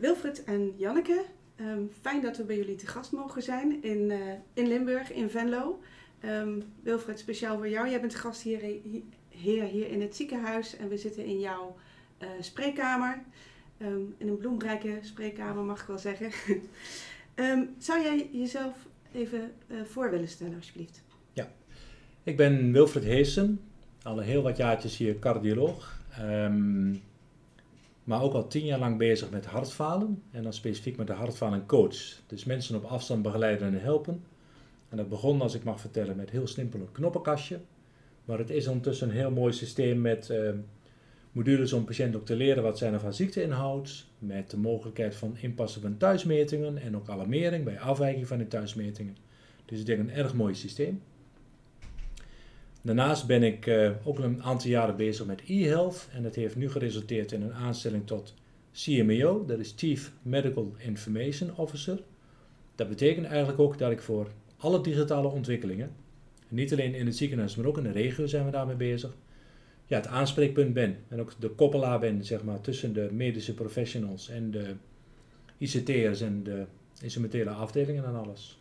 Wilfred en Janneke, ehm, fijn dat we bij jullie te gast mogen zijn in, eh, in Limburg, in Venlo. Um, Wilfred, speciaal voor jou. Jij bent gast hier, hier, hier in het ziekenhuis en we zitten in jouw uh, spreekkamer. Um, in een bloemrijke spreekkamer mag ik wel zeggen. zou jij jezelf even voor willen stellen, alsjeblieft? Ja, ik ben Wilfred Heesen, al heel wat jaartjes hier cardioloog. Maar ook al tien jaar lang bezig met hartfalen. En dan specifiek met de hartfalen coach. Dus mensen op afstand begeleiden en helpen. En dat begon, als ik mag vertellen, met heel simpel een knoppenkastje. Maar het is ondertussen een heel mooi systeem met uh, modules om patiënten ook te leren wat zijn er van ziekte inhoudt. Met de mogelijkheid van inpassen van thuismetingen en ook alarmering bij afwijking van de thuismetingen. Dus ik denk een erg mooi systeem. Daarnaast ben ik uh, ook een aantal jaren bezig met e-health en dat heeft nu geresulteerd in een aanstelling tot CMEO, dat is Chief Medical Information Officer. Dat betekent eigenlijk ook dat ik voor alle digitale ontwikkelingen, niet alleen in het ziekenhuis, maar ook in de regio zijn we daarmee bezig, ja, het aanspreekpunt ben en ook de koppelaar ben zeg maar, tussen de medische professionals en de ICT'ers en de instrumentele afdelingen en alles.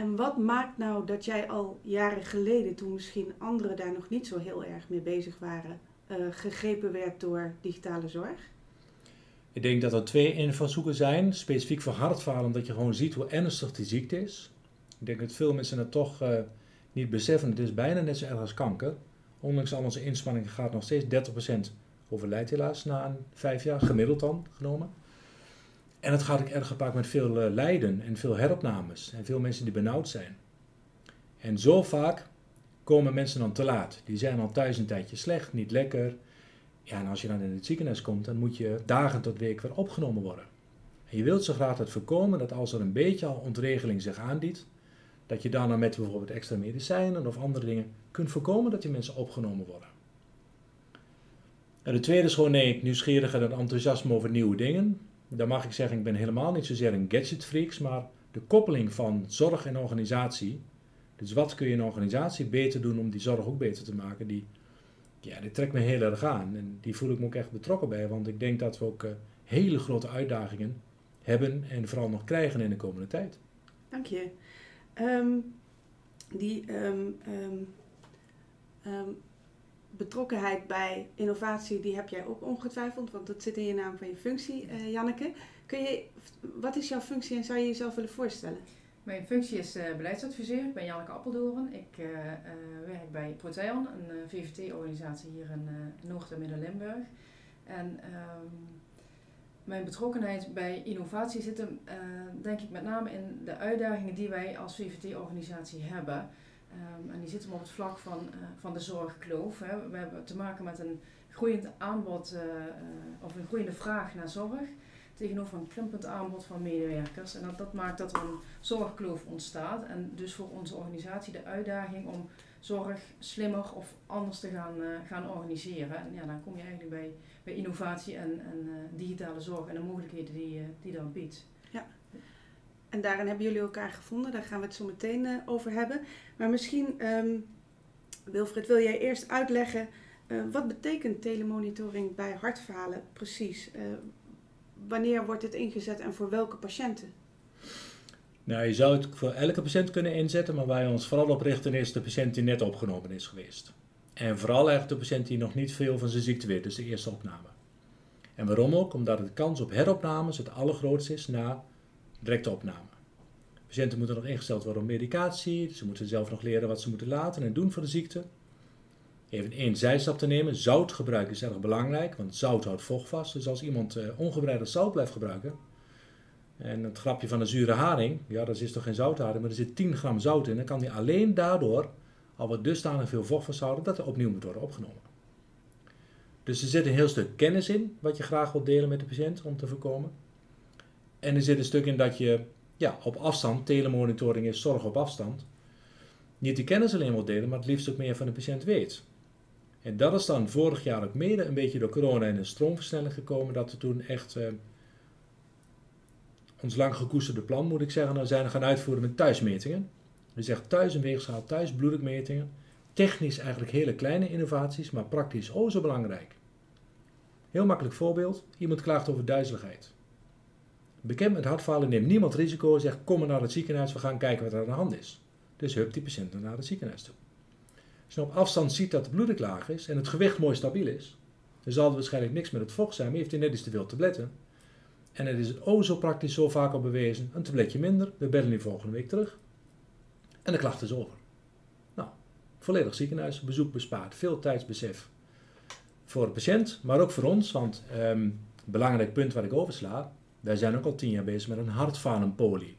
En wat maakt nou dat jij al jaren geleden, toen misschien anderen daar nog niet zo heel erg mee bezig waren, uh, gegrepen werd door digitale zorg? Ik denk dat er twee invalshoeken zijn. Specifiek voor hartfalen, dat je gewoon ziet hoe ernstig die ziekte is. Ik denk dat veel mensen het toch uh, niet beseffen. Het is bijna net zo erg als kanker. Ondanks al onze inspanningen gaat nog steeds 30% overlijdt helaas na een vijf jaar, gemiddeld dan genomen. En het gaat ook erg gepaard met veel uh, lijden en veel heropnames en veel mensen die benauwd zijn. En zo vaak komen mensen dan te laat. Die zijn al thuis een tijdje slecht, niet lekker. Ja, en als je dan in het ziekenhuis komt, dan moet je dagen tot week weer opgenomen worden. En je wilt zo graag het voorkomen dat als er een beetje al ontregeling zich aandient, dat je dan met bijvoorbeeld extra medicijnen of andere dingen kunt voorkomen dat die mensen opgenomen worden. En de tweede is gewoon nee, nieuwsgierigheid en enthousiasme over nieuwe dingen dan mag ik zeggen, ik ben helemaal niet zozeer een gadget freaks, maar de koppeling van zorg en organisatie. Dus wat kun je een organisatie beter doen om die zorg ook beter te maken, die, ja, die trekt me heel erg aan. En die voel ik me ook echt betrokken bij, want ik denk dat we ook uh, hele grote uitdagingen hebben en vooral nog krijgen in de komende tijd. Dank je. Um, die um, um, betrokkenheid bij innovatie, die heb jij ook ongetwijfeld, want dat zit in je naam van je functie, uh, Janneke. Kun je, wat is jouw functie en zou je jezelf willen voorstellen? Mijn functie is uh, beleidsadviseur. Ik ben Janneke Appeldoren. Ik uh, werk bij Protean, een VVT-organisatie hier in Noord- en Midden-Limburg. En um, mijn betrokkenheid bij innovatie zit hem, denk ik, met name in de uitdagingen die wij als VVT-organisatie hebben. Um, en die zitten op het vlak van, uh, van de zorgkloof. Hè. We hebben te maken met een groeiend aanbod uh, uh, of een groeiende vraag naar zorg tegenover een krimpend aanbod van medewerkers. En dat, dat maakt dat er een zorgkloof ontstaat. En dus voor onze organisatie de uitdaging om zorg slimmer of anders te gaan, gaan organiseren. En ja, dan kom je eigenlijk bij, bij innovatie en, en digitale zorg en de mogelijkheden die, die dat biedt. En daarin hebben jullie elkaar gevonden. Daar gaan we het zo meteen uh, over hebben. Maar misschien, um, Wilfred, wil jij eerst uitleggen uh, wat betekent telemonitoring bij hartfalen precies? Uh, wanneer wordt het ingezet en voor welke patiënten? Nou, je zou het voor elke patiënt kunnen inzetten, maar waar ons vooral op richten is de patiënt die net opgenomen is geweest. En vooral eigenlijk de patiënt die nog niet veel van zijn ziekte weet, dus de eerste opname. En waarom ook? Omdat de kans op heropnames het allergrootste is na directe opname. Patiënten moeten nog ingesteld worden op medicatie, ze moeten zelf nog leren wat ze moeten laten en doen voor de ziekte. Even één zijstap te nemen, zout gebruiken is erg belangrijk, want zout houdt vocht vast. Dus als iemand uh, ongebreideld zout blijft gebruiken, en het grapje van een zure haring, ja dat is toch geen zoutharing, maar er zit 10 gram zout in, dan kan die alleen daardoor al wat dusdanig veel vocht vasthouden dat er opnieuw moet worden opgenomen. Dus er zit een heel stuk kennis in, wat je graag wilt delen met de patiënt om te voorkomen. En er zit een stuk in dat je ja, op afstand, telemonitoring is zorg op afstand, niet de kennis alleen wil delen, maar het liefst ook meer van de patiënt weet. En dat is dan vorig jaar ook mede een beetje door corona in een stroomversnelling gekomen, dat we toen echt uh, ons lang gekoesterde plan, moet ik zeggen, nou zijn gaan uitvoeren met thuismetingen. Je zegt thuis een weegschaal, thuis bloeddrukmetingen. Technisch eigenlijk hele kleine innovaties, maar praktisch oh zo belangrijk. Heel makkelijk voorbeeld, iemand klaagt over duizeligheid. Bekend met hartfalen neemt niemand risico en zegt kom maar naar het ziekenhuis, we gaan kijken wat er aan de hand is. Dus hup die patiënt naar het ziekenhuis toe. Als je op afstand ziet dat de bloeddruk laag is en het gewicht mooi stabiel is, dan zal er waarschijnlijk niks met het vocht zijn, maar heeft hij net iets te veel tabletten. En het is het o zo praktisch zo vaak al bewezen, een tabletje minder, we bellen die volgende week terug. En de klacht is over. Nou, volledig ziekenhuis, bezoek bespaard, veel tijdsbesef voor de patiënt, maar ook voor ons, want um, belangrijk punt wat ik oversla, wij zijn ook al tien jaar bezig met een hartfalenpolie.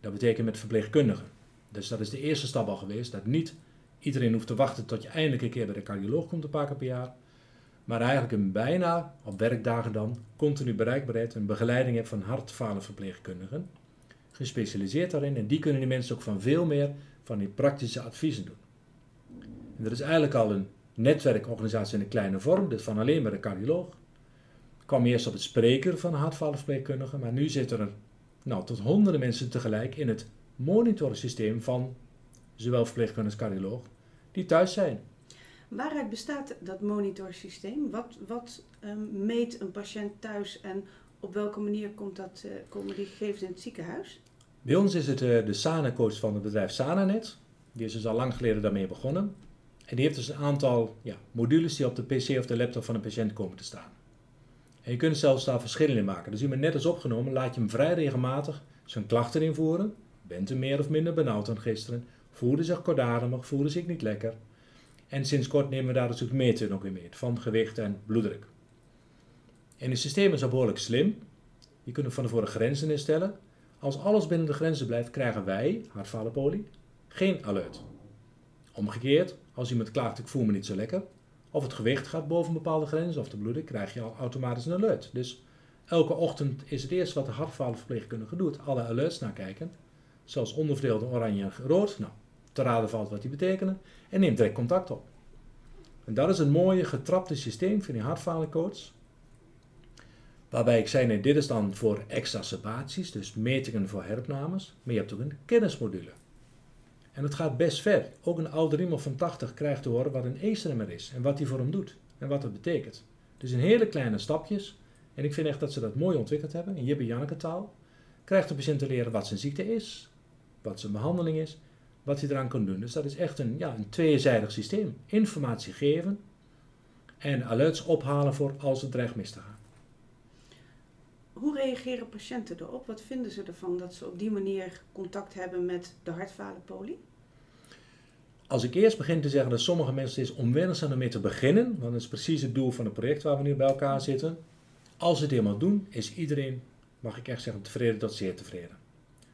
Dat betekent met verpleegkundigen. Dus dat is de eerste stap al geweest, dat niet iedereen hoeft te wachten tot je eindelijk een keer bij de cardioloog komt een paar keer per jaar. Maar eigenlijk een bijna, op werkdagen dan, continu bereikbaarheid en begeleiding hebt van hartfalenverpleegkundigen. Gespecialiseerd daarin en die kunnen die mensen ook van veel meer van die praktische adviezen doen. En er is eigenlijk al een netwerkorganisatie in een kleine vorm, dus van alleen maar de cardioloog. Ik kwam eerst op het spreker van hartfalenverpleegkundigen, maar nu zitten er nou, tot honderden mensen tegelijk in het monitorsysteem van zowel verpleegkundige als cardioloog, die thuis zijn. Waaruit bestaat dat monitorsysteem? Wat, wat um, meet een patiënt thuis en op welke manier komt dat, uh, komen die gegevens in het ziekenhuis? Bij ons is het uh, de SANA-coach van het bedrijf SANANet. Die is dus al lang geleden daarmee begonnen. En die heeft dus een aantal ja, modules die op de PC of de laptop van een patiënt komen te staan. En je kunt zelfs daar verschillen in maken. Dus iemand net is opgenomen, laat je hem vrij regelmatig zijn klachten invoeren. Bent u meer of minder benauwd dan gisteren? Voelde zich kortademig? Voelde zich niet lekker? En sinds kort nemen we daar dus ook meten ook weer mee, van gewicht en bloeddruk. En het systeem is al behoorlijk slim. Je kunt van tevoren grenzen instellen. Als alles binnen de grenzen blijft, krijgen wij, hartfalenpolie, geen alert. Omgekeerd, als iemand klaagt, ik voel me niet zo lekker, of het gewicht gaat boven een bepaalde grens, of de bloeddruk, krijg je al automatisch een alert. Dus elke ochtend is het eerste wat de hartfalenverpleegkundige doet, alle alerts nakijken. Zoals onderverdeelde oranje en rood. Nou, te raden valt wat die betekenen. En neemt direct contact op. En dat is een mooie getrapte systeem van die hartfalencoach. Waarbij ik zei, nee, dit is dan voor exacerbaties, dus metingen voor heropnames. Maar je hebt ook een kennismodule. En het gaat best ver. Ook een oude iemand van 80 krijgt te horen wat een ACE-remmer is en wat die voor hem doet en wat het betekent. Dus in hele kleine stapjes. En ik vind echt dat ze dat mooi ontwikkeld hebben in Jibbe Janneke taal. Krijgt de patiënt te leren wat zijn ziekte is, wat zijn behandeling is, wat hij eraan kan doen. Dus dat is echt een, ja, een tweezijdig systeem. Informatie geven en alerts ophalen voor als het dreigt mis te gaan. Hoe reageren patiënten erop? Wat vinden ze ervan dat ze op die manier contact hebben met de hartfalenpolie? Als ik eerst begin te zeggen dat sommige mensen is onwennig zijn om mee te beginnen, want dat is precies het doel van het project waar we nu bij elkaar zitten. Als ze het eenmaal doen, is iedereen, mag ik echt zeggen, tevreden tot zeer tevreden.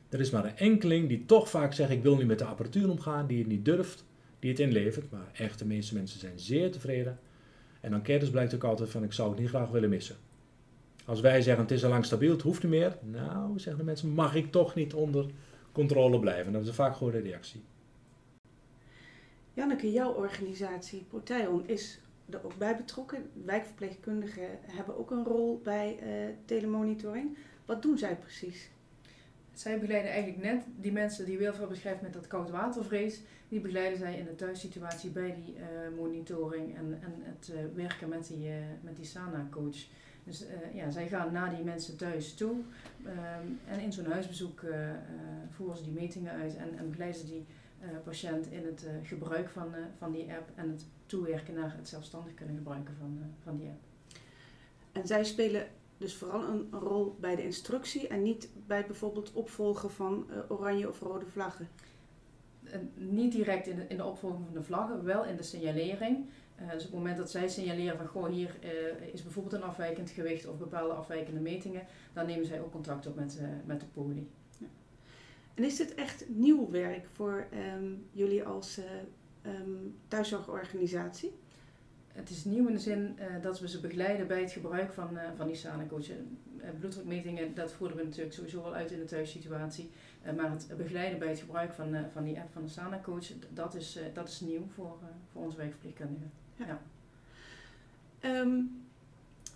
Er is maar een enkeling die toch vaak zegt: Ik wil niet met de apparatuur omgaan, die het niet durft, die het inlevert. Maar echt, de meeste mensen zijn zeer tevreden. En enquêtes blijkt ook altijd van: Ik zou het niet graag willen missen. Als wij zeggen: Het is al lang stabiel, het hoeft niet meer. Nou, zeggen de mensen: Mag ik toch niet onder controle blijven? Dat is vaak gewoon de reactie. Janneke, jouw organisatie Proteon is er ook bij betrokken. Wijkverpleegkundigen hebben ook een rol bij uh, telemonitoring. Wat doen zij precies? zij begeleiden eigenlijk net die mensen die Wilfred beschrijft met dat koudwatervrees, die begeleiden zij in de thuissituatie bij die uh, monitoring en, en het uh, werken met die, uh, met die SANA-coach. Dus ja, zij gaan naar die mensen thuis toe um, en in zo'n huisbezoek voeren ze die metingen uit en, en begeleiden ze die patiënt in het gebruik van, van die app en het toewerken naar het zelfstandig kunnen gebruiken van, van die app. En zij spelen dus vooral een rol bij de instructie en niet bij bijvoorbeeld opvolgen van oranje of rode vlaggen. niet direct in de, in de opvolging van de vlaggen, wel in de signalering. Uh, dus op het moment dat zij signaleren van goh, hier uh, is bijvoorbeeld een afwijkend gewicht of bepaalde afwijkende metingen, dan nemen zij ook contact op met, met de poli. Ja. En is dit echt nieuw werk voor um, jullie als um, thuiszorgorganisatie? het is nieuw in de zin dat we ze begeleiden bij het gebruik van, van die SANA-coach. Uh, bloeddrukmetingen, dat voeren we natuurlijk sowieso wel uit in de thuissituatie. maar het begeleiden bij het gebruik van, van die app van de SANA-coach, dat is, dat is nieuw voor, voor onze wijkverpleegkundigen. Ja. Um,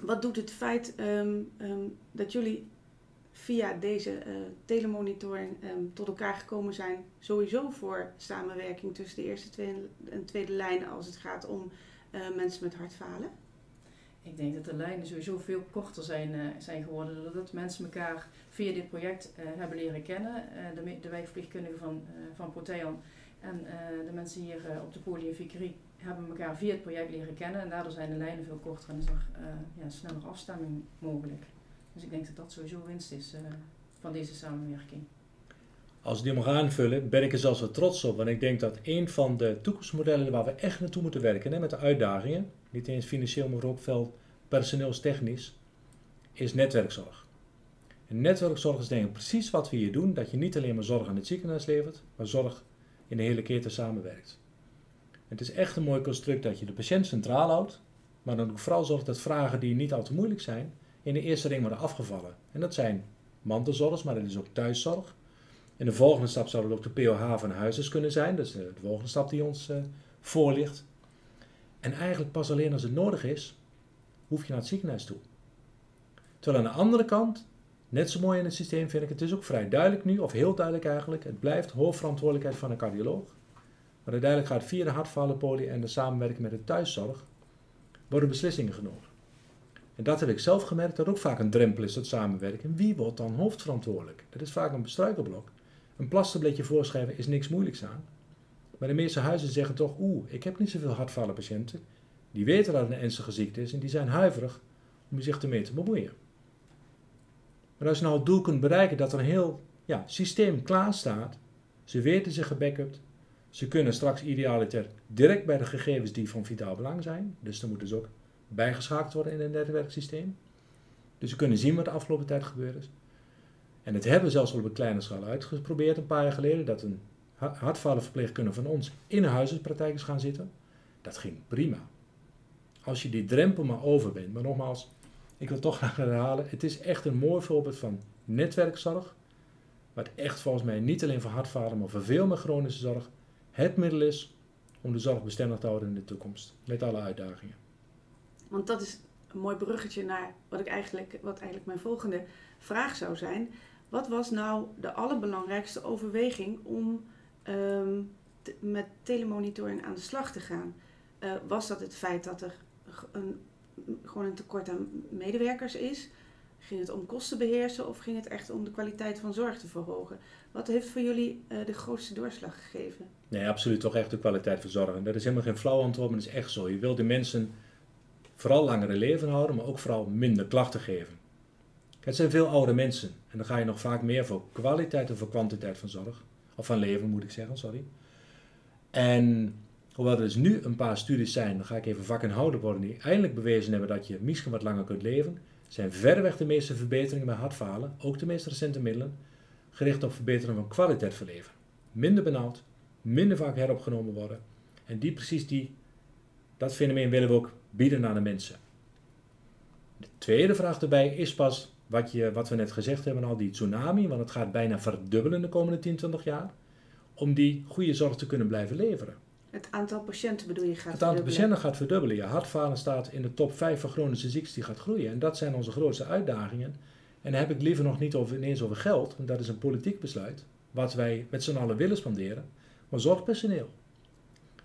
wat doet het feit um, um, dat jullie via deze telemonitoring tot elkaar gekomen zijn, sowieso voor samenwerking tussen de eerste en tweede lijn als het gaat om uh, mensen met hartfalen? ik denk dat de lijnen sowieso veel korter zijn, uh, zijn geworden. Doordat mensen elkaar via dit project hebben leren kennen. De, de wijkverpleegkundigen van, van en de mensen hier op de Vickerie hebben elkaar via het project leren kennen. En daardoor zijn de lijnen veel korter en is er ja, sneller afstemming mogelijk. Dus ik denk dat dat sowieso winst is van deze samenwerking. Als ik die mag aanvullen, ben ik er zelfs wel trots op. Want ik denk dat een van de toekomstmodellen waar we echt naartoe moeten werken, hè, met de uitdagingen, niet eens financieel, maar ook veel personeelstechnisch, is netwerkzorg. En netwerkzorg is denk ik precies wat we hier doen, dat je niet alleen maar zorg aan het ziekenhuis levert, maar zorg in de hele keten samenwerkt. Het is echt een mooi construct dat je de patiënt centraal houdt, maar dan ook vooral zorgt dat vragen die niet al te moeilijk zijn, in de eerste ring worden afgevallen. En dat zijn mantelzorg, maar dat is ook thuiszorg. In de volgende stap zou dat ook de POH van huisarts kunnen zijn, dat is de volgende stap die ons uh. En eigenlijk pas alleen als het nodig is, hoef je naar het ziekenhuis toe. Terwijl aan de andere kant, net zo mooi in het systeem vind ik, het is ook vrij duidelijk nu, of heel duidelijk eigenlijk, het blijft hoofdverantwoordelijkheid van een cardioloog. Maar uiteindelijk gaat via de hartfalenpolie en de samenwerking met de thuiszorg, worden beslissingen genomen. En dat heb ik zelf gemerkt, dat ook vaak een drempel is, dat samenwerken. Wie wordt dan hoofdverantwoordelijk? Dat is vaak een bestruikelblok. Een plasterbletje voorschrijven is niks moeilijks aan. Maar de meeste huizen zeggen toch, oeh, ik heb niet zoveel hartfalenpatiënten. Die weten dat het een ernstige ziekte is en die zijn huiverig om zich ermee te bemoeien. Maar als je nou het doel kunt bereiken dat er een heel ja, systeem klaar staat, ze weten zich gebackupt, ze kunnen straks idealiter direct bij de gegevens die van vitaal belang zijn, dus dan moeten ze ook bijgeschakeld worden in het netwerksysteem. Dus ze kunnen zien wat de afgelopen tijd gebeurd is. En het hebben we zelfs al op een kleine schaal uitgeprobeerd een paar jaar geleden, dat een hartfalenverpleegkundige van ons in een huisartspraktijk is gaan zitten. Dat ging prima. Als je die drempel maar over bent. Maar nogmaals, ik wil toch graag herhalen, het is echt een mooi voorbeeld van netwerkzorg. Wat echt volgens mij niet alleen voor hartfalen, maar voor veel meer chronische zorg het middel is om de zorg bestendig te houden in de toekomst. Met alle uitdagingen. Want dat is een mooi bruggetje naar wat, ik eigenlijk, wat eigenlijk mijn volgende vraag zou zijn. Wat was nou de allerbelangrijkste overweging om Ehm, met telemonitoring aan de slag te gaan. Uh, was dat het feit dat er een, gewoon een tekort aan medewerkers is? Ging het om kosten beheersen of ging het echt om de kwaliteit van zorg te verhogen? Wat heeft voor jullie uh, de grootste doorslag gegeven? Nee, absoluut toch echt de kwaliteit van zorg. En dat is helemaal geen flauw antwoord, maar dat is echt zo. Je wil de mensen vooral langere leven houden, maar ook vooral minder klachten geven. Het zijn veel oude mensen en dan ga je nog vaak meer voor kwaliteit dan voor kwantiteit van zorg. Of van leven moet ik zeggen, sorry. En hoewel er dus nu een paar studies zijn, dan ga ik even vakinhoudelijk worden, die eindelijk bewezen hebben dat je misschien wat langer kunt leven, zijn verreweg de meeste verbeteringen bij hartfalen, ook de meest recente middelen, gericht op verbetering van kwaliteit van leven. Minder benauwd, minder vaak heropgenomen worden. En die precies die, dat fenomeen willen we ook bieden aan de mensen. De tweede vraag erbij is pas wat, je, wat we net gezegd hebben, al die tsunami, want het gaat bijna verdubbelen de komende 10, 20 jaar, om die goede zorg te kunnen blijven leveren. Het aantal patiënten bedoel je gaat Het aantal patiënten gaat verdubbelen. Ja, hartfalen staat in de top 5 van chronische ziektes die gaat groeien. En dat zijn onze grootste uitdagingen. En dan heb ik liever nog niet over, ineens over geld, want dat is een politiek besluit, wat wij met z'n allen willen spanderen, maar zorgpersoneel.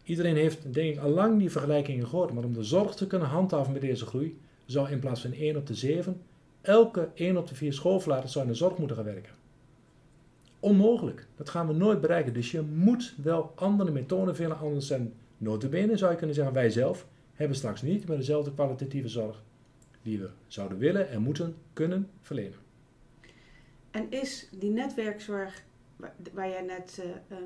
Iedereen heeft, denk ik, al lang die vergelijkingen gehoord, maar om de zorg te kunnen handhaven met deze groei, zou in plaats van 1 op de 7 elke 1 op de 4 schoolverlaters zou in de zorg moeten gaan werken. Onmogelijk. Dat gaan we nooit bereiken. Dus je moet wel andere methoden vinden. Anders zijn notabene, zou je kunnen zeggen, wij zelf hebben straks niet meer dezelfde kwalitatieve zorg die we zouden willen en moeten kunnen verlenen. En is die netwerkzorg, waar jij net uh, het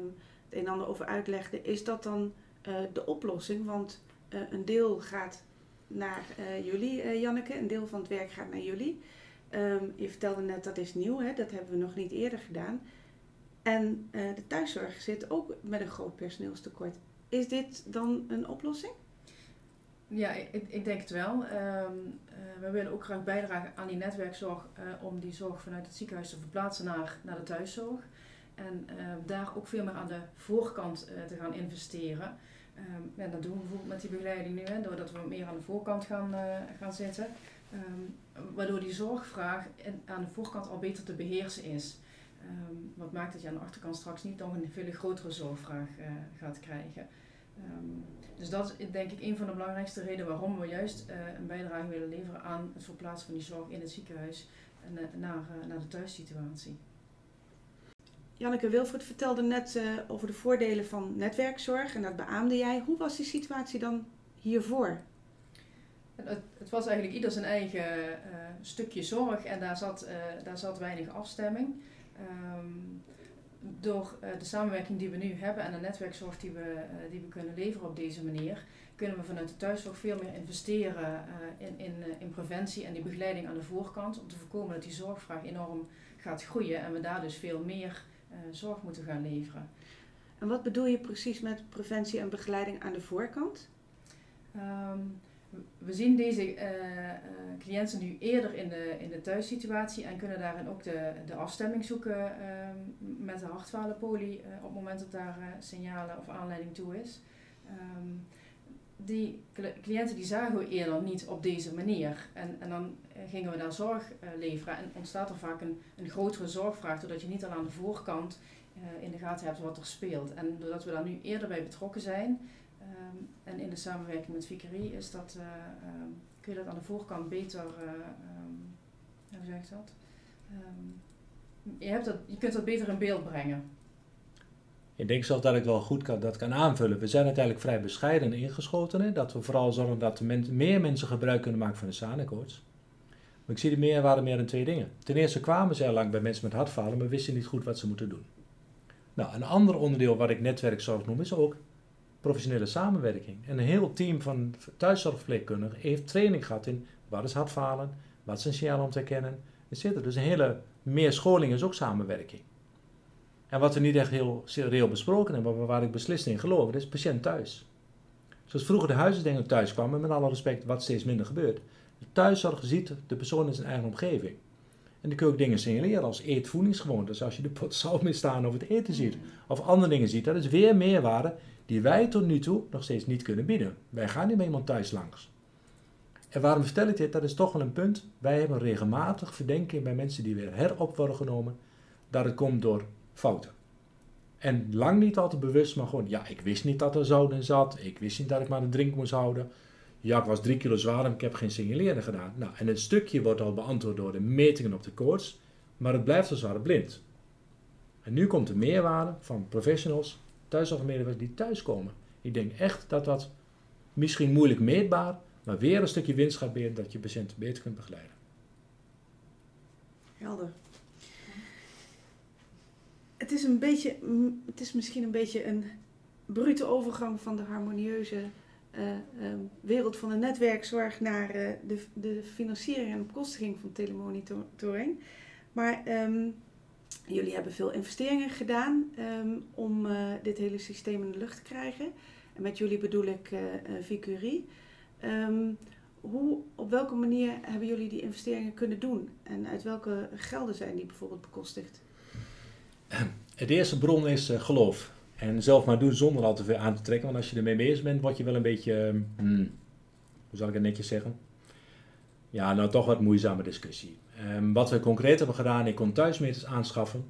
een en ander over uitlegde, is dat dan uh, de oplossing? Want uh, een deel gaat naar jullie, Janneke. Een deel van het werk gaat naar jullie. Um, je vertelde net dat is nieuw, hè? dat hebben we nog niet eerder gedaan. En uh, de thuiszorg zit ook met een groot personeelstekort. Is dit dan een oplossing? Ja, ik, ik denk het wel. Um, we willen ook graag bijdragen aan die netwerkzorg om die zorg vanuit het ziekenhuis te verplaatsen naar, naar de thuiszorg. En daar ook veel meer aan de voorkant te gaan investeren. Um, dat doen we bijvoorbeeld met die begeleiding nu, hè, doordat we meer aan de voorkant gaan, uh, gaan zitten. Um, waardoor die zorgvraag aan de voorkant al beter te beheersen is. Um, wat maakt dat je aan de achterkant straks niet nog een veel grotere zorgvraag uh, gaat krijgen. Ehm, dus dat is denk ik een van de belangrijkste redenen waarom we juist uh, een bijdrage willen leveren aan het verplaatsen van die zorg in het ziekenhuis en, uh, naar, naar de thuissituatie. Janneke Wilfred vertelde net over de voordelen van netwerkzorg en dat beaamde jij. Hoe was die situatie dan hiervoor? Het, het, was eigenlijk ieder zijn eigen stukje zorg en daar zat, daar zat weinig afstemming. Um, door uh, de samenwerking die we nu hebben en de netwerkzorg die we, uh, die we kunnen leveren op deze manier, kunnen we vanuit de thuiszorg veel meer investeren uh, in, in, in preventie en die begeleiding aan de voorkant. Om te voorkomen dat die zorgvraag enorm gaat groeien en we daar dus veel meer zorg moeten gaan leveren. En wat bedoel je precies met preventie en begeleiding aan de voorkant? Um, we zien deze uh, uh, cliënten nu eerder in de, in de thuissituatie en kunnen daarin ook de, de afstemming zoeken uh, met de hartfalenpolie uh, op het moment dat daar signalen of aanleiding toe is. Um, die cliënten die zagen we eerder niet op deze manier. En, en dan gingen we daar zorg leveren en ontstaat er vaak een, een grotere zorgvraag, doordat je niet al aan de voorkant in de gaten hebt wat er speelt. En doordat we daar nu eerder bij betrokken zijn, Um, en in de samenwerking met Vicarie is dat, um, kun je dat aan de voorkant beter, uh, um, hoe zeg ik dat? je, hebt dat? je kunt dat beter in beeld brengen. Ik denk zelf dat ik wel goed kan, dat kan aanvullen. We zijn uiteindelijk vrij bescheiden ingeschoten. Hè? Dat we vooral zorgen dat meer mensen gebruik kunnen maken van de SANE-koorts. Maar ik zie de meerwaarde meer in twee dingen. Ten eerste kwamen ze al lang bij mensen met hartfalen, maar wisten niet goed wat ze moeten doen. Nou, een ander onderdeel wat ik netwerkzorg noem is ook professionele samenwerking. En een heel team van thuiszorgverpleegkundigen heeft training gehad in wat is hartfalen, wat zijn signalen om te herkennen, etc. Dus een hele meer scholing is ook samenwerking. En wat we niet echt heel reëel besproken hebben, maar waar ik beslist in geloof, dat is patiënt thuis. Zoals vroeger de huisartsen thuis kwamen, met alle respect wat steeds minder gebeurt. De thuiszorg ziet de persoon in zijn eigen omgeving. En dan kun je ook dingen signaleren als eetvoedingsgewoontes. Als je de pot zout staan of het eten ziet. Of andere dingen ziet. Dat is weer meerwaarde die wij tot nu toe nog steeds niet kunnen bieden. Wij gaan niet bij iemand thuis langs. En waarom vertel ik dit? Dat is toch wel een punt. Wij hebben regelmatig verdenking bij mensen die weer herop worden genomen, dat het komt door fouten. En lang niet altijd bewust, maar gewoon, ja, ik wist niet dat er zout in zat. Ik wist niet dat ik maar een drink moest houden. Ja, ik was drie kilo zwaar en ik heb geen signaleren gedaan. Nou, en een stukje wordt al beantwoord door de metingen op de koorts, maar het blijft als het blind. En nu komt de meerwaarde van professionals thuiszorgmedewerkers die thuiskomen. Ik denk echt dat dat misschien moeilijk meetbaar, maar weer een stukje winst gaat bieden dat je patiënten beter kunt begeleiden. Helder. Het is een beetje, het is misschien een beetje een brute overgang van de harmonieuze wereld van de netwerkzorg naar uh, de, de financiering en bekostiging van telemonitoring. Maar um, Jullie hebben veel investeringen gedaan um, om uh, dit hele systeem in de lucht te krijgen. En met jullie bedoel ik uh, Vicurie. Hoe, op welke manier hebben jullie die investeringen kunnen doen? En uit welke gelden zijn die bijvoorbeeld bekostigd? Het eerste bron is geloof. En zelf maar doen zonder al te veel aan te trekken. Want als je ermee bezig bent, word je wel een beetje, hmm, hoe zal ik het netjes zeggen? Ja, nou toch wat moeizame discussie. Um, wat we concreet hebben gedaan, ik kon thuismeters aanschaffen.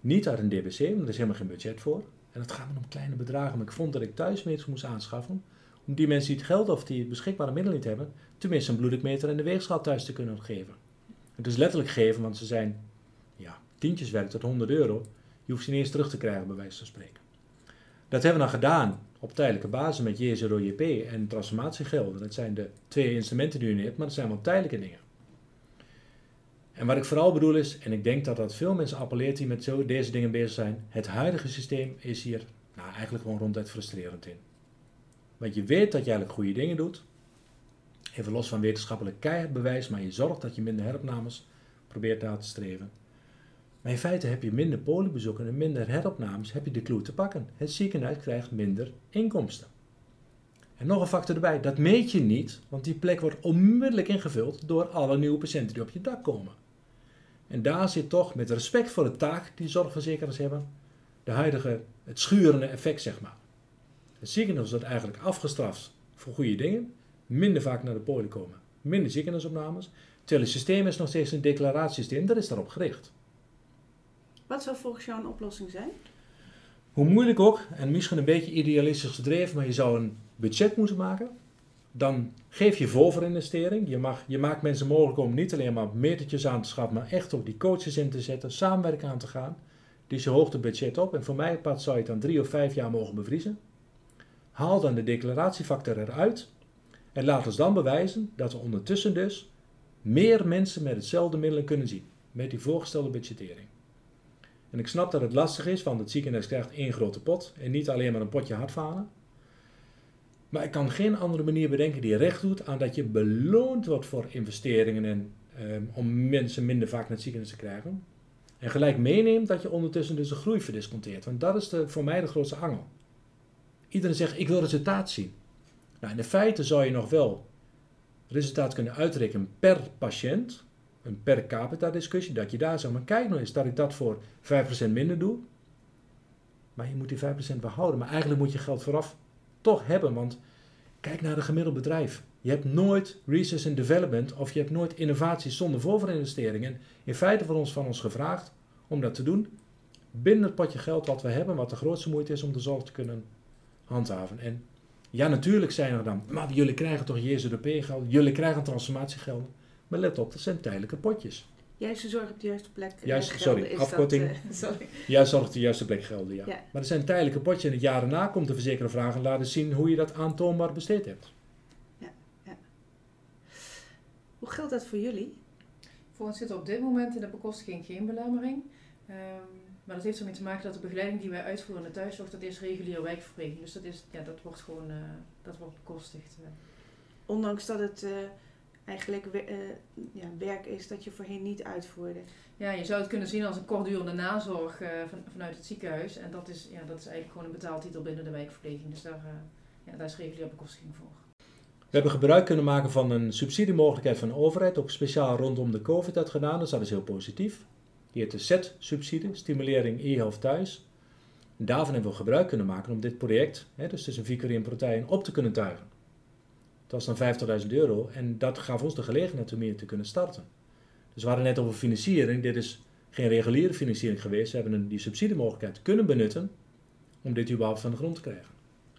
Niet uit een DBC, want er is helemaal geen budget voor. En dat gaat om kleine bedragen. Maar ik vond dat ik thuismeters moest aanschaffen. Om die mensen die het geld of die beschikbare middelen niet hebben, tenminste een bloedikmeter en de weegschaal thuis te kunnen geven. Het is letterlijk geven, want ze zijn ja, tientjes werk tot 100 euro. Je hoeft ze niet eens terug te krijgen, bij wijze van spreken. Dat hebben we dan gedaan op tijdelijke basis met JZO-JP en transformatiegelden. Dat zijn de twee instrumenten die u hebt, maar dat zijn wel tijdelijke dingen. En wat ik vooral bedoel is, en ik denk dat dat veel mensen appelleert die met zo deze dingen bezig zijn, het huidige systeem is hier nou, eigenlijk gewoon ronduit frustrerend in. Want je weet dat je eigenlijk goede dingen doet, even los van wetenschappelijk keihard bewijs, maar je zorgt dat je minder heropnames probeert na te streven. Maar in feite heb je minder poliebezoeken en minder heropnames, heb je de clue te pakken. Het ziekenhuis krijgt minder inkomsten. En nog een factor erbij, dat meet je niet, want die plek wordt onmiddellijk ingevuld door alle nieuwe patiënten die op je dak komen. En daar zit toch, met respect voor de taak die zorgverzekeraars hebben, de huidige, het schurende effect, zeg maar. Het ziekenhuis wordt eigenlijk afgestraft voor goede dingen, minder vaak naar de poli komen, minder ziekenhuisopnames, terwijl het systeem is nog steeds een declaratiesysteem, dat is daarop gericht. Wat zou volgens jou een oplossing zijn? Hoe moeilijk ook, en misschien een beetje idealistisch gedreven, maar je zou een budget moeten maken. Dan geef je vol voor investering. Je, mag, je maakt mensen mogelijk om niet alleen maar metertjes aan te schaffen, maar echt ook die coaches in te zetten, samenwerken aan te gaan. Dus je hoogt het budget op. En voor mij pad zou je het dan drie of vijf jaar mogen bevriezen. Haal dan de declaratiefactor eruit. En laat ons dan bewijzen dat we ondertussen dus meer mensen met hetzelfde middelen kunnen zien. Met die voorgestelde budgettering. En ik snap dat het lastig is, want het ziekenhuis krijgt één grote pot en niet alleen maar een potje hartfalen. Maar ik kan geen andere manier bedenken die recht doet aan dat je beloond wordt voor investeringen en ehm, om mensen minder vaak naar het ziekenhuis te krijgen. En gelijk meeneemt dat je ondertussen dus de groei verdisconteert. Want dat is de, voor mij de grootste angel. Iedereen zegt, ik wil resultaat zien. Nou, in de feite zou je nog wel resultaat kunnen uitrekenen per patiënt een per capita discussie, dat je daar zegt, maar kijk nou eens dat ik dat voor 5% minder doe. Maar je moet die 5% behouden. Maar eigenlijk moet je geld vooraf toch hebben, want kijk naar een gemiddeld bedrijf. Je hebt nooit research and development of je hebt nooit innovatie zonder voorverinvesteringen. In feite wordt ons van ons gevraagd om dat te doen binnen het potje geld wat we hebben, wat de grootste moeite is om de zorg te kunnen handhaven. En ja, natuurlijk zijn er dan, maar jullie krijgen toch JSDP geld, jullie krijgen transformatiegeld. Maar let op, dat zijn tijdelijke potjes. Juiste zorg op de juiste plek. Juist, sorry, afkorting. Dat, uh, sorry. Juist zorg op de juiste plek gelden, ja. ja. Maar er zijn tijdelijke potjes en het jaar daarna komt de verzekeraar vragen en laten zien hoe je dat aantoonbaar besteed hebt. Ja, ja. Hoe geldt dat voor jullie? Voor ons zit er op dit moment in de bekostiging geen belemmering. Um, maar dat heeft ermee te maken dat de begeleiding die wij uitvoeren in de thuiszorg, dat is reguliere wijkverpleging. Dus dat, is, ja, dat wordt gewoon uh, dat wordt bekostigd. Ondanks dat het... Uh, eigenlijk uh, ja, werk is dat je voorheen niet uitvoerde. Ja, je zou het kunnen zien als een kortdurende nazorg uh, van, vanuit het ziekenhuis. En dat is, ja, dat is eigenlijk gewoon een betaaltitel binnen de wijkverpleging. Dus daar, uh, ja, daar is reguliere bekostiging voor. We hebben gebruik kunnen maken van een subsidiemogelijkheid van de overheid, ook speciaal rondom de COVID dat gedaan, dus dat is heel positief. Die heet de ZET-subsidie, stimulering e-health thuis. En daarvan hebben we gebruik kunnen maken om dit project, hè, dus tussen Vickery en Protein, op te kunnen tuigen. Dat was dan 50.000 euro en dat gaf ons de gelegenheid om hier te kunnen starten. Dus we hadden net over financiering. Dit is geen reguliere financiering geweest. We hebben die subsidiemogelijkheid kunnen benutten om dit überhaupt van de grond te krijgen.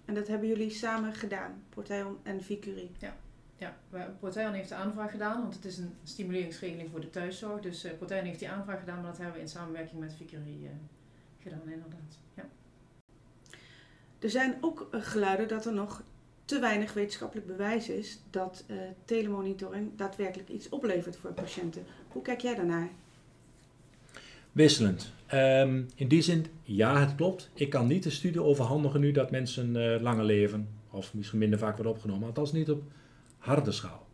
En dat hebben jullie samen gedaan, Portail en Vicurie? Ja. Ja, Portail heeft de aanvraag gedaan, want het is een stimuleringsregeling voor de thuiszorg. Dus uh, Portail heeft die aanvraag gedaan, maar dat hebben we in samenwerking met Vicurie uh, gedaan, inderdaad. Ja. Er zijn ook geluiden dat er nog te weinig wetenschappelijk bewijs is dat uh, telemonitoring daadwerkelijk iets oplevert voor patiënten. Hoe kijk jij daarnaar? Wisselend. Um, in die zin, ja, het klopt. Ik kan niet de studie overhandigen nu dat mensen uh, langer leven, of misschien minder vaak worden opgenomen, althans niet op harde schaal.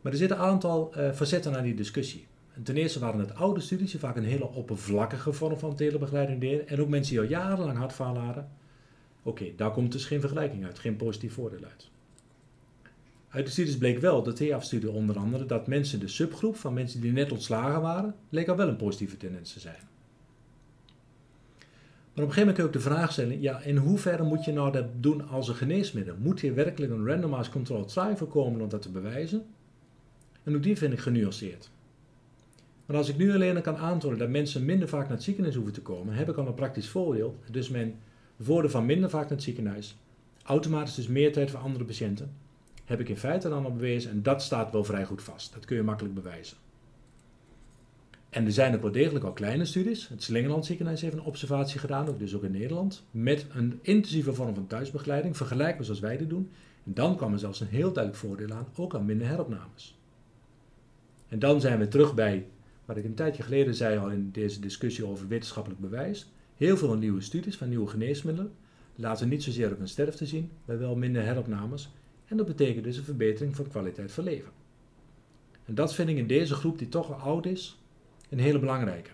Maar er zitten een aantal uh, facetten aan die discussie. En ten eerste waren het oude studies die vaak een hele oppervlakkige vorm van telebegeleiding deden. En ook mensen die al jarenlang hartfalen hadden, Oké, daar komt dus geen vergelijking uit, geen positief voordeel uit. Uit de studies bleek wel, de TEAF-studie onder andere, dat mensen de subgroep van mensen die net ontslagen waren, leek al wel een positieve tendens te zijn. Maar op een gegeven moment kun je ook de vraag stellen, ja, in hoeverre moet je nou dat doen als een geneesmiddel? Moet je werkelijk een randomized controlled trial voorkomen om dat te bewijzen? En ook die vind ik genuanceerd. Maar als ik nu alleen kan aantonen dat mensen minder vaak naar het ziekenhuis hoeven te komen, heb ik al een praktisch voordeel. Dus mijn woorden van minder vaak naar het ziekenhuis, automatisch dus meer tijd voor andere patiënten, heb ik in feite dan al bewezen en dat staat wel vrij goed vast. Dat kun je makkelijk bewijzen. En er zijn ook wel degelijk al kleine studies. Het Slingeland ziekenhuis heeft een observatie gedaan, ook dus ook in Nederland, met een intensieve vorm van thuisbegeleiding, vergelijkbaar zoals wij dit doen. En dan kwam er zelfs een heel duidelijk voordeel aan, ook aan minder heropnames. En dan zijn we terug bij wat ik een tijdje geleden zei al in deze discussie over wetenschappelijk bewijs. Heel veel nieuwe studies van nieuwe geneesmiddelen laten niet zozeer op een sterfte zien, maar wel minder heropnames. En dat betekent dus een verbetering van kwaliteit van leven. En dat vind ik in deze groep die toch al oud is, een hele belangrijke.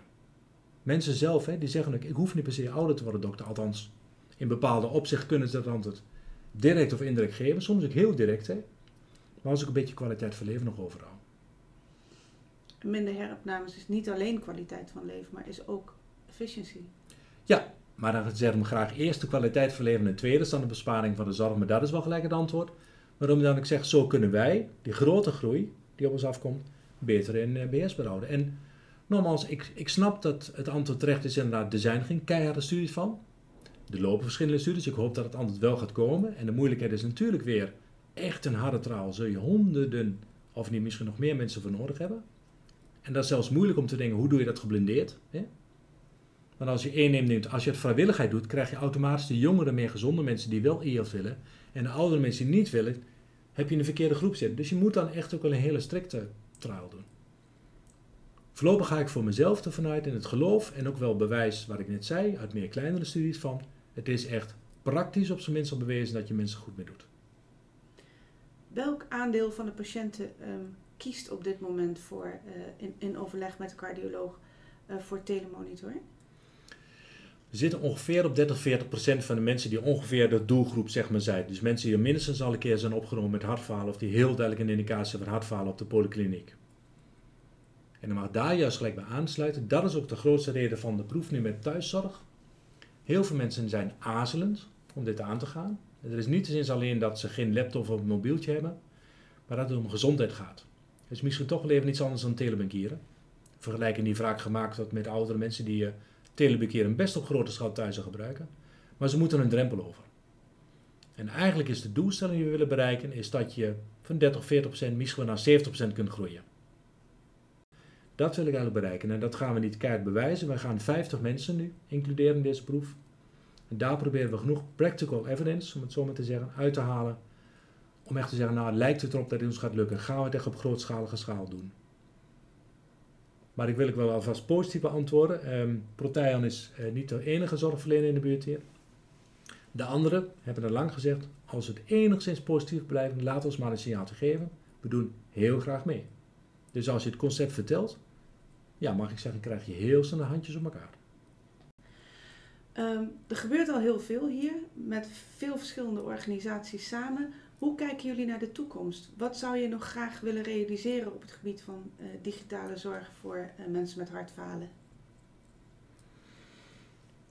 Mensen zelf, hè, die zeggen ook, ik hoef niet per se ouder te worden dokter, althans in bepaalde opzichten kunnen ze dat antwoord direct of indirect geven, soms ook heel direct, hè, maar als ik een beetje kwaliteit van leven nog overhoud. Minder heropnames is niet alleen kwaliteit van leven, maar is ook efficiency. Ja, maar dan zeggen we graag eerst de kwaliteit van leven en tweede dan de besparing van de zorg. Maar dat is wel gelijk het antwoord. Waarom dan ik zeg, zo kunnen wij die grote groei die op ons afkomt, beter in uh, beheersbaar houden. En Nogmaals, ik, ik snap dat het antwoord terecht is inderdaad, er zijn geen keiharde studies van. Er lopen verschillende studies, ik hoop dat het antwoord wel gaat komen. En de moeilijkheid is natuurlijk weer, echt een harde traal zul je honderden, of niet misschien nog meer mensen voor nodig hebben. En dat is zelfs moeilijk om te denken, hoe doe je dat geblindeerd? Hè? Want als je één neemt, als je het vrijwilligheid doet, krijg je automatisch de jongere, meer gezonde mensen die wel IELTS willen. En de oudere mensen die niet willen, heb je in de verkeerde groep zitten. Dus je moet dan echt ook wel een hele strikte trial doen. Voorlopig ga ik voor mezelf ervan uit in het geloof en ook wel bewijs wat ik net zei uit meer kleinere studies van. Het is echt praktisch op zijn minst al bewezen dat je mensen goed mee doet. Welk aandeel van de patiënten ehm, kiest op dit moment voor, eh, in, in overleg met de cardioloog uh, voor telemonitoring? We zitten ongeveer op 30, 40 procent van de mensen die ongeveer de doelgroep zeg maar, zijn. Dus mensen die minstens al een keer zijn opgenomen met hartfalen of die heel duidelijk een indicatie van hartfalen op de polykliniek. En dan mag daar juist gelijk bij aansluiten. Dat is ook de grootste reden van de proef nu met thuiszorg. Heel veel mensen zijn azelend om dit aan te gaan. Er is niet eens alleen dat ze geen laptop of mobieltje hebben, maar dat het om gezondheid gaat. Het is misschien toch wel even iets anders dan telebankieren. Vergelijking die vaak gemaakt wordt met oudere mensen die telebankieren best op grote schaal thuis gebruiken. Maar ze moeten een drempel over. En eigenlijk is de doelstelling die we willen bereiken, is dat je van 30, 40% misschien naar 70% kunt groeien. Dat wil ik eigenlijk bereiken. En dat gaan we niet keihard bewijzen. We gaan 50 mensen nu includeren in deze proef. En daar proberen we genoeg practical evidence, om het zo maar te zeggen, uit te halen. Om echt te zeggen, nou lijkt het erop dat het ons gaat lukken. Gaan we het echt op grootschalige schaal doen. Maar ik wil ik wel alvast positief beantwoorden. Um, Protean is uh, niet de enige zorgverlener in de buurt hier. De anderen hebben er lang gezegd, als het enigszins positief blijven, laat ons maar een signaal te geven. We doen heel graag mee. Dus als je het concept vertelt, ja, mag ik zeggen, krijg je heel snel de handjes op elkaar. Um, er gebeurt al heel veel hier, met veel verschillende organisaties samen. Hoe kijken jullie naar de toekomst? Wat zou je nog graag willen realiseren op het gebied van uh, digitale zorg voor uh, mensen met hartfalen?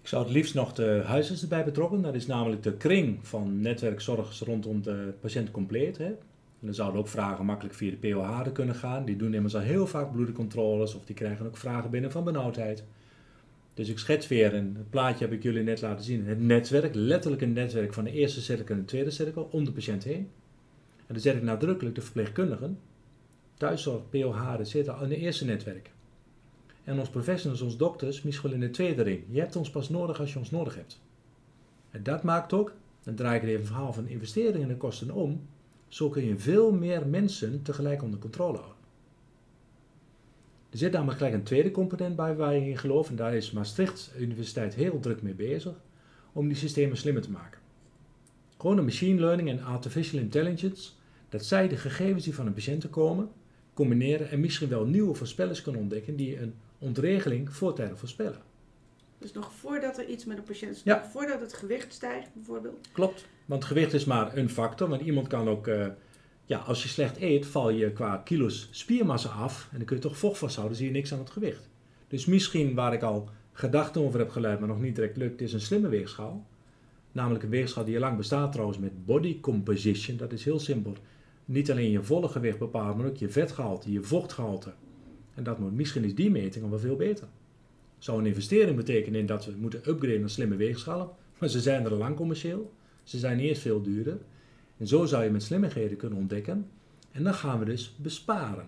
Ik zou het liefst nog de huisarts erbij betrokken. Dat is namelijk de kring van netwerkzorgers rondom de patiënt compleet. Hè. En dan zouden ook vragen makkelijk via de POH kunnen gaan. Die doen immers al heel vaak bloedcontroles of die krijgen ook vragen binnen van benauwdheid. Dus ik schets weer, en het plaatje heb ik jullie net laten zien, het netwerk, letterlijk een netwerk van de eerste cirkel en de tweede cirkel om de patiënt heen. En dan zet ik nadrukkelijk de verpleegkundigen, thuiszorg, POH, zitten in het eerste netwerk. En ons professionals, ons dokters, misschien in de tweede ring. Je hebt ons pas nodig als je ons nodig hebt. En dat maakt ook, dan draai ik er even een verhaal van investeringen en kosten om, zo kun je veel meer mensen tegelijk onder controle houden. Er zit namelijk gelijk een tweede component bij waar je in gelooft. En daar is Maastricht Universiteit heel druk mee bezig. Om die systemen slimmer te maken. Gewoon een machine learning en artificial intelligence. Dat zij de gegevens die van een patiënt komen, combineren en misschien wel nieuwe voorspellers kunnen ontdekken die een ontregeling voortijdig voorspellen. Dus nog voordat er iets met een patiënt is, ja. voordat het gewicht stijgt bijvoorbeeld? Klopt, want gewicht is maar een factor. Want iemand kan ook, uh, ja, als je slecht eet, val je qua kilo's spiermassa af. En dan kun je toch vocht vasthouden, zie je niks aan het gewicht. Dus misschien waar ik al gedachten over heb geluid, maar nog niet direct lukt, is een slimme weegschaal. Namelijk een weegschaal die al lang bestaat trouwens met body composition. Dat is heel simpel. Niet alleen je volle gewicht bepaalt, maar ook je vetgehalte, je vochtgehalte. En dat moet, misschien is die meting al wel veel beter zou een investering betekenen in dat we moeten upgraden naar slimme weegschalen. Maar ze zijn er lang commercieel. Ze zijn eens veel duurder. En zo zou je met slimmigheden kunnen ontdekken. En dan gaan we dus besparen.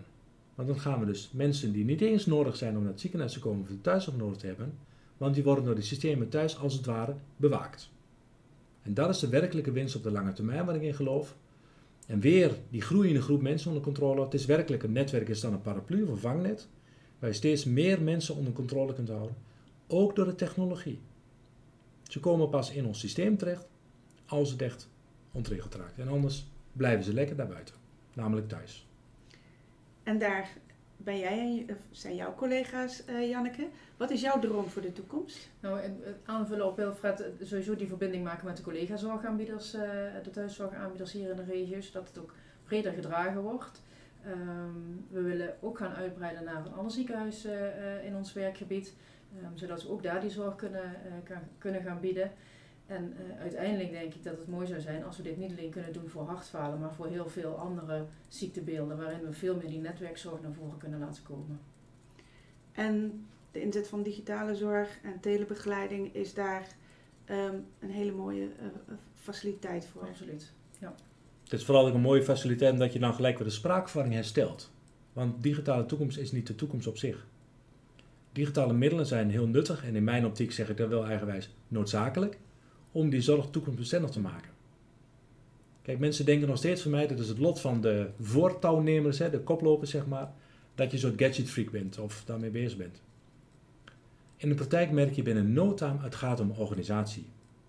Want dan gaan we dus mensen die niet eens nodig zijn om naar het ziekenhuis te komen of de thuiszorg nodig te hebben, want die worden door de systemen thuis als het ware bewaakt. En dat is de werkelijke winst op de lange termijn waar ik in geloof. En weer die groeiende groep mensen onder controle. Het is werkelijk een netwerk, is dan een paraplu of een vangnet waar je steeds meer mensen onder controle kunt houden, ook door de technologie. Ze komen pas in ons systeem terecht als het echt ontregeld raakt. En anders blijven ze lekker daarbuiten, namelijk thuis. En daar ben jij en zijn jouw collega's, uh, Janneke. Wat is jouw droom voor de toekomst? Nou, aanvullen op Wilfred, eh, sowieso die verbinding maken met de collega-zorgaanbieders, uh, de thuiszorgaanbieders hier in de regio, zodat het ook breder gedragen wordt. Um, we willen ook gaan uitbreiden naar een ander ziekenhuis uh, in ons werkgebied, um, zodat we ook daar die zorg kunnen, uh, kan, kunnen gaan bieden. En uh, uiteindelijk denk ik dat het mooi zou zijn als we dit niet alleen kunnen doen voor hartfalen, maar voor heel veel andere ziektebeelden, waarin we veel meer die netwerkzorg naar voren kunnen laten komen. En de inzet van digitale zorg en telebegeleiding is daar ehm, een hele mooie uh, faciliteit voor. Absoluut. Ja. Het is vooral ook een mooie faciliteit omdat je dan gelijk weer de spraakverwarring herstelt. Want digitale toekomst is niet de toekomst op zich. Digitale middelen zijn heel nuttig en in mijn optiek zeg ik dat wel eigenwijs noodzakelijk om die zorg toekomstbestendig te maken. Kijk, mensen denken nog steeds van mij, dat is het lot van de voortouwnemers, hè, de koplopers zeg maar, dat je een soort gadgetfreak bent of daarmee bezig bent. In de praktijk merk je binnen no time, het gaat om organisatie.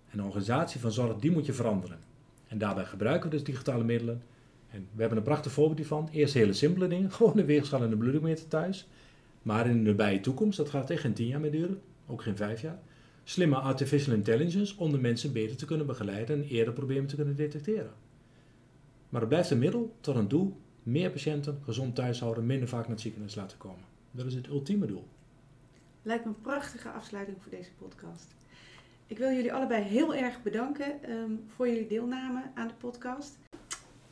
En een organisatie van zorg, die moet je veranderen. En daarbij gebruiken we dus digitale middelen. En we hebben een prachtig voorbeeld hiervan. Eerst hele simpele dingen, gewoon een weegschaal en een bloedingmeter thuis. Maar in de nabije toekomst, dat gaat tegen geen tien jaar meer duren, ook geen vijf jaar. Slimme artificial intelligence om de mensen beter te kunnen begeleiden en eerder problemen te kunnen detecteren. Maar het blijft een middel tot een doel meer patiënten gezond thuis houden, minder vaak naar het ziekenhuis laten komen. Dat is het ultieme doel. Lijkt me een prachtige afsluiting voor deze podcast. Ik wil jullie allebei heel erg bedanken um, voor jullie deelname aan de podcast.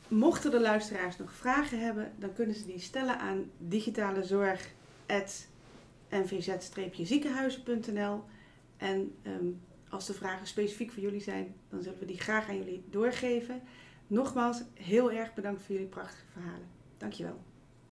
Mochten de luisteraars nog vragen hebben, dan kunnen ze die stellen aan digitalezorg.nvz-ziekenhuizen.nl En um, als de vragen specifiek voor jullie zijn, dan zullen we die graag aan jullie doorgeven. Nogmaals, heel erg bedankt voor jullie prachtige verhalen. Dankjewel.